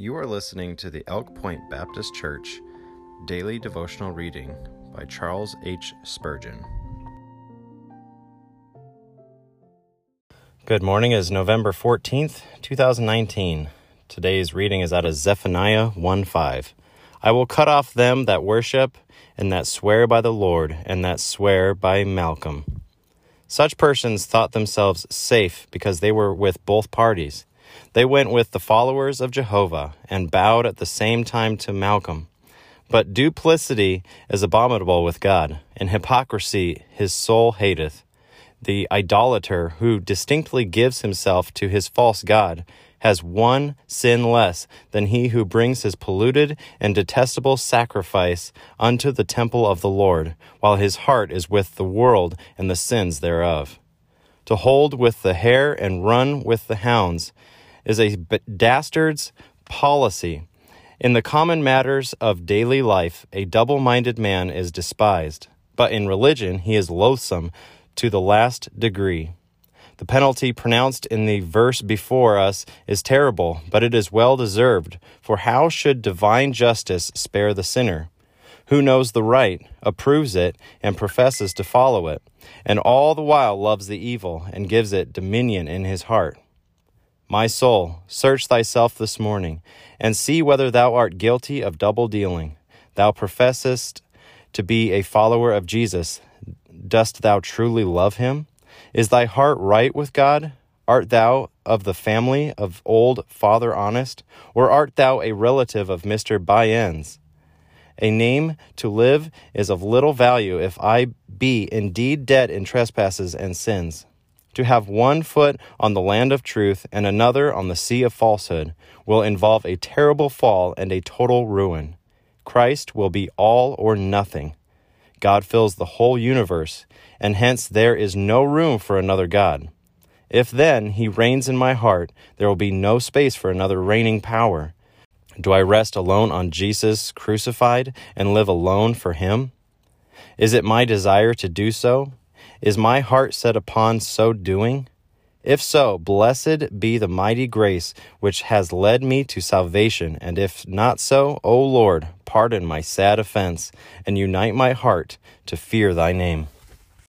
You are listening to the Elk Point Baptist Church Daily Devotional Reading by Charles H. Spurgeon. Good morning is November 14th, 2019. Today's reading is out of Zephaniah 1 5. I will cut off them that worship and that swear by the Lord and that swear by Malcham. Such persons thought themselves safe because they were with both parties. They went with the followers of Jehovah and bowed at the same time to Malcham. But duplicity is abominable with God, and hypocrisy his soul hateth. The idolater who distinctly gives himself to his false God has one sin less than he who brings his polluted and detestable sacrifice unto the temple of the Lord, while his heart is with the world and the sins thereof. To hold with the hare and run with the hounds is a dastard's policy. In the common matters of daily life, a double minded man is despised, but in religion he is loathsome to the last degree. The penalty pronounced in the verse before us is terrible, but it is well deserved. For how should divine justice spare the sinner? Who knows the right, approves it, and professes to follow it, and all the while loves the evil, and gives it dominion in his heart? My soul, search thyself this morning, and see whether thou art guilty of double dealing. Thou professest to be a follower of Jesus. Dost thou truly love him? Is thy heart right with God? Art thou of the family of old Father Honest, or art thou a relative of Mr. Byends? A name to live is of little value if I be indeed dead in trespasses and sins. To have one foot on the land of truth and another on the sea of falsehood will involve a terrible fall and a total ruin. Christ will be all or nothing. God fills the whole universe, and hence there is no room for another God. If then he reigns in my heart, there will be no space for another reigning power. Do I rest alone on Jesus crucified and live alone for him? Is it my desire to do so? Is my heart set upon so doing? If so, blessed be the mighty grace which has led me to salvation, and if not so, O Lord, pardon my sad offense, and unite my heart to fear thy name.